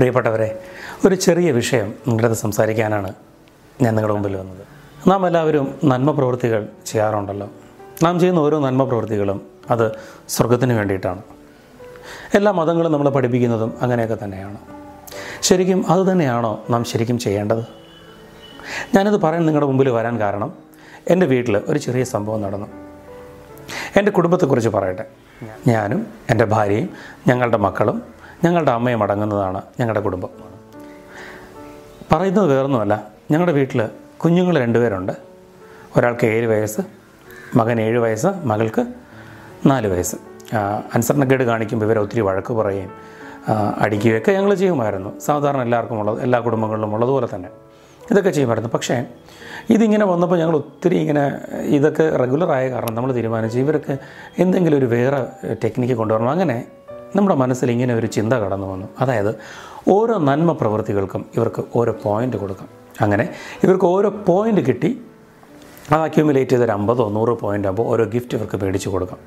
പ്രിയപ്പെട്ടവരെ ഒരു ചെറിയ വിഷയം നിങ്ങളുടെ സംസാരിക്കാനാണ് ഞാൻ നിങ്ങളുടെ മുമ്പിൽ വന്നത്. നാം എല്ലാവരും നന്മ പ്രവൃത്തികൾ ചെയ്യാറുണ്ടല്ലോ. നാം ചെയ്യുന്ന ഓരോ നന്മ പ്രവൃത്തികളും അത് സ്വർഗത്തിന് വേണ്ടിയിട്ടാണ്. എല്ലാ മതങ്ങളും നമ്മളെ പഠിപ്പിക്കുന്നതും അങ്ങനെയൊക്കെ തന്നെയാണ്. ശരിക്കും അത് തന്നെയാണോ നാം ശരിക്കും ചെയ്യേണ്ടത്? ഞാനിത് പറയാൻ നിങ്ങളുടെ മുമ്പിൽ വരാൻ കാരണം എന്റെ വീട്ടിൽ ഒരു ചെറിയ സംഭവം നടന്നു. എന്റെ കുടുംബത്തെക്കുറിച്ച് പറയട്ടെ. ഞാനും എന്റെ ഭാര്യയും ഞങ്ങളുടെ മക്കളും ഞങ്ങളുടെ അമ്മയും മടങ്ങുന്നതാണ് ഞങ്ങളുടെ കുടുംബം. പറയുന്നത് വേറൊന്നുമല്ല. ഞങ്ങളുടെ വീട്ടിൽ കുഞ്ഞുങ്ങൾ രണ്ടുപേരുണ്ട്. ഒരാൾക്ക് ഏഴ് വയസ്സ് മകൻ ഏഴ് വയസ്സ് മകൾക്ക് നാല് വയസ്സ്. അനുസരണക്കേട് കാണിക്കുമ്പോൾ ഇവരെ ഒത്തിരി വഴക്ക് പറയുകയും അടിക്കുകയൊക്കെ ഞങ്ങൾ ചെയ്യുമായിരുന്നു. സാധാരണ എല്ലാവർക്കും ഉള്ളത് എല്ലാ കുടുംബങ്ങളിലും ഉള്ളതുപോലെ തന്നെ. ഇതൊക്കെ ചെയ്യുമായിരുന്നു. പക്ഷേ ഇതിങ്ങനെ വന്നപ്പോൾ ഞങ്ങൾ ഒത്തിരി ഇങ്ങനെ ഇതൊക്കെ റെഗുലറായ കാരണം നമ്മൾ തീരുമാനിച്ചു. ഇവരൊക്കെ എന്തെങ്കിലും ഒരു വേറെ ടെക്നിക്ക് കൊണ്ടുവരണം. അങ്ങനെ നമ്മുടെ മനസ്സിൽ ഇങ്ങനെ ഒരു ചിന്ത കടന്നു വന്നു. അതായത് ഓരോ നന്മ പ്രവൃത്തികൾക്കും ഇവർക്ക് ഓരോ പോയിന്റ് കൊടുക്കാം. അങ്ങനെ ഇവർക്ക് ഓരോ പോയിന്റ് കിട്ടി. അത് അക്യൂമുലേറ്റ് ചെയ്തൊരു അമ്പതോ നൂറോ പോയിന്റ് ആകുമ്പോൾ ഓരോ ഗിഫ്റ്റ് ഇവർക്ക് മേടിച്ച് കൊടുക്കാം.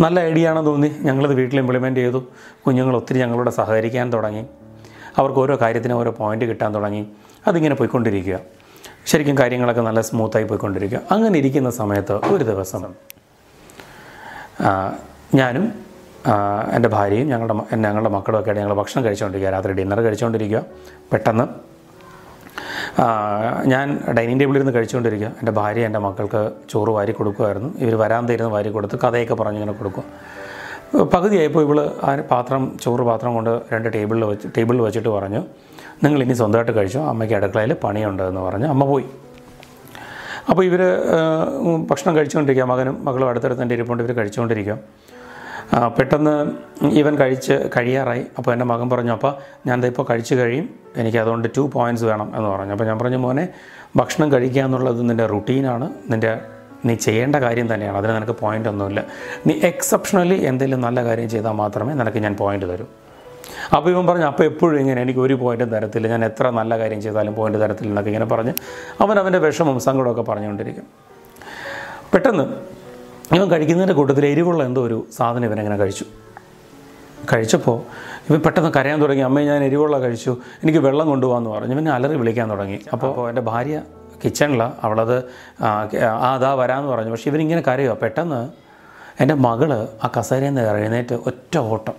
നല്ല ഐഡിയ ആണെന്ന് തോന്നി. ഞങ്ങളത് വീട്ടിൽ ഇംപ്ലിമെന്റ് ചെയ്തു. കുഞ്ഞുങ്ങൾ ഒത്തിരി ഞങ്ങളോട് സഹകരിക്കാൻ തുടങ്ങി. അവർക്ക് ഓരോ കാര്യത്തിനും ഓരോ പോയിന്റ് കിട്ടാൻ തുടങ്ങി. അതിങ്ങനെ പോയിക്കൊണ്ടിരിക്കുക. ശരിക്കും കാര്യങ്ങളൊക്കെ നല്ല സ്മൂത്തായി പോയിക്കൊണ്ടിരിക്കുക. അങ്ങനെ ഇരിക്കുന്ന സമയത്ത് ഒരു ദിവസം ഞാനും എന്റെ ഭാര്യയും ഞങ്ങളുടെ ഞങ്ങളുടെ മക്കളും ഒക്കെ ഞങ്ങൾ ഭക്ഷണം കഴിച്ചുകൊണ്ടിരിക്കുക. രാത്രി ഡിന്നർ കഴിച്ചുകൊണ്ടിരിക്കുക. പെട്ടെന്ന് ഞാൻ ഡൈനിങ് ടേബിളിൽ ഇരുന്ന് കഴിച്ചുകൊണ്ടിരിക്കുക. എന്റെ ഭാര്യ എന്റെ മക്കൾക്ക് ചോറ് വാരി കൊടുക്കുമായിരുന്നു. ഇവർ വരാൻ തരുന്ന വാരി കൊടുത്ത് കഥയൊക്കെ പറഞ്ഞിങ്ങനെ കൊടുക്കും. പകുതിയായപ്പോൾ ഇവൾ ആ പാത്രം ചോറ് പാത്രം കൊണ്ട് രണ്ട് ടേബിളിൽ വെച്ച് ടേബിളിൽ വെച്ചിട്ട് പറഞ്ഞു നിങ്ങൾ ഇനി സ്വന്തമായിട്ട് കഴിച്ചോ. അമ്മയ്ക്ക് അടുക്കളയിൽ പണിയുണ്ട് എന്ന് പറഞ്ഞ് അമ്മ പോയി. അപ്പോൾ ഇവർ ഭക്ഷണം കഴിച്ചുകൊണ്ടിരിക്കുക. മകനും മകളും അടുത്തടുത്ത് എന്റെ ഇരിപ്പുണ്ട്. ഇവർ കഴിച്ചുകൊണ്ടിരിക്കുക. പെട്ടെന്ന് ഇവൻ കഴിച്ച് കഴിയാറായി. അപ്പോൾ എന്റെ മകൻ പറഞ്ഞു അപ്പോൾ ഞാൻ ദേ ഇപ്പോൾ കഴിച്ച് കഴിയും. എനിക്ക് അതുകൊണ്ട് ടു പോയിന്റ്സ് വേണം എന്ന് പറഞ്ഞു. അപ്പോൾ ഞാൻ പറഞ്ഞു മോനെ ഭക്ഷണം കഴിക്കുക എന്നുള്ളത് നിന്റെ റുട്ടീനാണ് നിന്റെ നീ ചെയ്യേണ്ട കാര്യം തന്നെയാണ്. അതിന് നിനക്ക് പോയിന്റ് ഒന്നുമില്ല. നീ എക്സെപ്ഷണലി എന്തെങ്കിലും നല്ല കാര്യം ചെയ്താൽ മാത്രമേ നിനക്ക് ഞാൻ പോയിന്റ് തരൂ. അപ്പോൾ ഇവൻ പറഞ്ഞു അപ്പോൾ എപ്പോഴും ഇങ്ങനെ എനിക്ക് ഒരു പോയിന്റും തരത്തില്ല. ഞാൻ എത്ര നല്ല കാര്യം ചെയ്താലും പോയിന്റ് തരത്തില്ല എന്നൊക്കെ ഇങ്ങനെ പറഞ്ഞ് അവൻ അവന്റെ വിഷമം സങ്കടമൊക്കെ പറഞ്ഞുകൊണ്ടിരിക്കും. പെട്ടെന്ന് ഇവൻ കഴിക്കുന്നതിന്റെ കൂട്ടത്തിൽ എരിവുള്ള എന്തോ ഒരു സാധനം ഇവനങ്ങനെ കഴിച്ചു. കഴിച്ചപ്പോൾ ഇവ പെട്ടെന്ന് കരയാൻ തുടങ്ങി അമ്മേ ഞാൻ എരിവുള്ള കഴിച്ചു എനിക്ക് വെള്ളം കൊണ്ടുപോകാമെന്ന് പറഞ്ഞു. പിന്നെ അലറി വിളിക്കാൻ തുടങ്ങി. അപ്പോൾ എന്റെ ഭാര്യ കിച്ചണിലാണ് അവളത് ആ ആ, അതാ വരാമെന്ന് പറഞ്ഞു. പക്ഷേ ഇവനിങ്ങനെ കരയുക പെട്ടെന്ന് എന്റെ മകൾ ആ കസേരയിൽ നിന്ന് എഴുന്നേറ്റ് ഒറ്റ ഓട്ടം.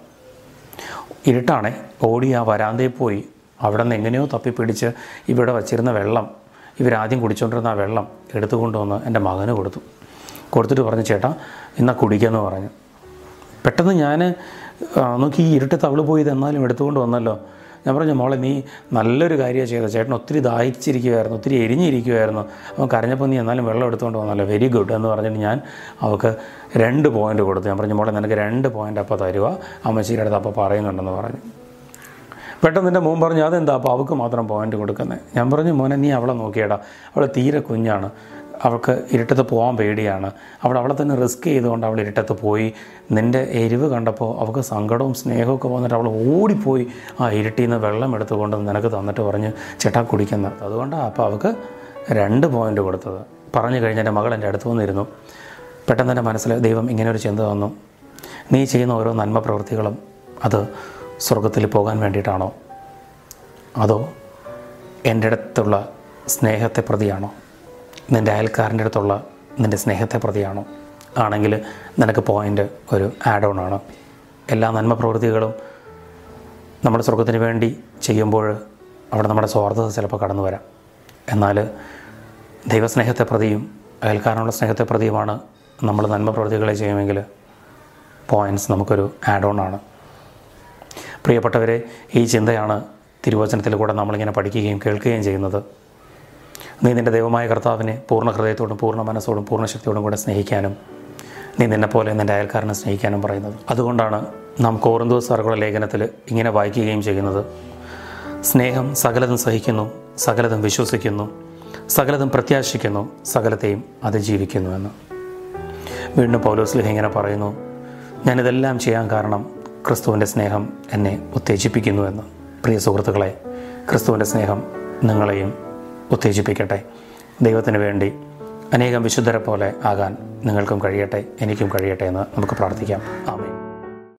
ഇരുട്ടാണേ ഓടി ആ വരാന്തയിൽ പോയി. അവിടെ നിന്ന് എങ്ങനെയോ തപ്പിപ്പിടിച്ച് ഇവിടെ വച്ചിരുന്ന വെള്ളം ഇവരാദ്യം കുടിച്ചുകൊണ്ടിരുന്ന ആ വെള്ളം എടുത്തു കൊണ്ടുവന്ന് എന്റെ മകന് കൊടുത്തു. കൊടുത്തിട്ട് പറഞ്ഞു ചേട്ടാ ഇന്നാ കുടിക്കാമെന്ന് പറഞ്ഞു. പെട്ടെന്ന് ഞാൻ നോക്കി ഈ ഇരുട്ടത്ത് അവൾ പോയി ഇത് എന്നാലും എടുത്തുകൊണ്ട് വന്നല്ലോ. ഞാൻ പറഞ്ഞു മോളെ നീ നല്ലൊരു കാര്യമാണ് ചെയ്തത്. ചേട്ടൻ ഒത്തിരി ദാഹിച്ചിരിക്കുമായിരുന്നു ഒത്തിരി എരിഞ്ഞിരിക്കുമായിരുന്നു അവൻ കരഞ്ഞപ്പോൾ നീ എന്നാലും വെള്ളം എടുത്തുകൊണ്ട് വന്നല്ലോ. വെരി ഗുഡ് എന്ന് പറഞ്ഞിട്ട് ഞാൻ അവൾക്ക് രണ്ട് പോയിന്റ് കൊടുത്തു. ഞാൻ പറഞ്ഞു മോളെ നിനക്ക് രണ്ട് പോയിന്റ് അപ്പോൾ തരുക അമ്മച്ചിയുടെ അടുത്ത് അപ്പോൾ പറയുന്നുണ്ടെന്ന് പറഞ്ഞു. പെട്ടെന്ന് എന്റെ മോൻ പറഞ്ഞു അതെന്താ അപ്പോൾ അവൾക്ക് മാത്രം പോയിന്റ് കൊടുക്കുന്നത് ഞാൻ പറഞ്ഞു മോനെ നീ അവളെ നോക്കിയടാ. അവൾ തീരെ കുഞ്ഞാണ്. അവൾക്ക് ഇരുട്ടത്ത് പോകാൻ പേടിയാണ്. അവൾ അവളെ തന്നെ റിസ്ക് ചെയ്തുകൊണ്ട് അവൾ ഇരുട്ടത്ത് പോയി. നിന്റെ എരിവ് കണ്ടപ്പോൾ അവൾക്ക് സങ്കടവും സ്നേഹമൊക്കെ വന്നിട്ട് അവൾ ഓടിപ്പോയി ആ ഇരുട്ടിൽ നിന്ന് വെള്ളം എടുത്തുകൊണ്ട് നിനക്ക് തന്നിട്ട് പറഞ്ഞ് ചേട്ടാ കുടിക്കുന്നത് അതുകൊണ്ടാണ് അപ്പോൾ അവൾക്ക് രണ്ട് പോയിന്റ് കൊടുത്തത്. പറഞ്ഞു കഴിഞ്ഞ എന്റെ മകൾ എന്റെ അടുത്ത് വന്നിരുന്നു. പെട്ടെന്ന് എന്റെ മനസ്സിൽ ദൈവം ഇങ്ങനെ ഒരു ചിന്ത വന്നു നീ ചെയ്യുന്ന ഓരോ നന്മ പ്രവൃത്തികളും അത് സ്വർഗത്തിൽ പോകാൻ വേണ്ടിയിട്ടാണോ? അതോ എന്റെ അടുത്തുള്ള സ്നേഹത്തെ പ്രതിയാണോ? നിന്റെ അയൽക്കാരന്റെ അടുത്തുള്ള നിന്റെ സ്നേഹത്തെ പ്രതിയാണോ. ആണെങ്കിൽ നിനക്ക് പോയിന്റ് ഒരു ആഡ് ഓൺ ആണ്. എല്ലാ നന്മ പ്രവൃത്തികളും നമ്മുടെ സ്വർഗത്തിന് വേണ്ടി ചെയ്യുമ്പോൾ അവിടെ നമ്മുടെ സ്വാർത്ഥത ചിലപ്പോൾ കടന്നു വരാം. എന്നാൽ ദൈവസ്നേഹത്തെ പ്രതിയും അയൽക്കാരനുള്ള സ്നേഹത്തെ പ്രതിയുമാണ് നമ്മൾ നന്മ പ്രവൃത്തികളെ ചെയ്യുമെങ്കിൽ പോയിന്റ്സ് നമുക്കൊരു ആഡ് ഓൺ ആണ്. പ്രിയപ്പെട്ടവരെ ഈ ചിന്തയാണ് തിരുവചനത്തിൽ കൂടെ നമ്മളിങ്ങനെ പഠിക്കുകയും കേൾക്കുകയും ചെയ്യുന്നത്. നീ നിന്റെ ദൈവമായ കർത്താവിനെ പൂർണ ഹൃദയത്തോടും പൂർണ മനസ്സോടും പൂർണ ശക്തിയോടും കൂടെ സ്നേഹിക്കാനും നീ നിന്നെപ്പോലെ നിന്റെ അയൽക്കാരനെ സ്നേഹിക്കാനും പറയുന്നത്. അതുകൊണ്ടാണ് നാം കോറിന്തോ സർക്കുള്ള ലേഖനത്തിൽ ഇങ്ങനെ വായിക്കുകയും ചെയ്യുന്നത്. സ്നേഹം സകലതും സഹിക്കുന്നു സകലതും വിശ്വസിക്കുന്നു സകലതും പ്രത്യാശിക്കുന്നു സകലത്തെയും അതിജീവിക്കുന്നു എന്ന്. വീണ്ടും പൗലോസ്ലിഹ ഇങ്ങനെ പറയുന്നു ഞാനിതെല്ലാം ചെയ്യാൻ കാരണം ക്രിസ്തുവിന്റെ സ്നേഹം എന്നെ ഉത്തേജിപ്പിക്കുന്നു എന്ന്. പ്രിയ സുഹൃത്തുക്കളെ ക്രിസ്തുവിന്റെ സ്നേഹം നിങ്ങളെയും ഉത്തേജിപ്പിക്കട്ടെ. ദൈവത്തിന് വേണ്ടി അനേകം വിശുദ്ധരെ പോലെ ആകാൻ നിങ്ങൾക്കും കഴിയട്ടെ എനിക്കും കഴിയട്ടെ എന്ന് നമുക്ക് പ്രാർത്ഥിക്കാം. ആമേ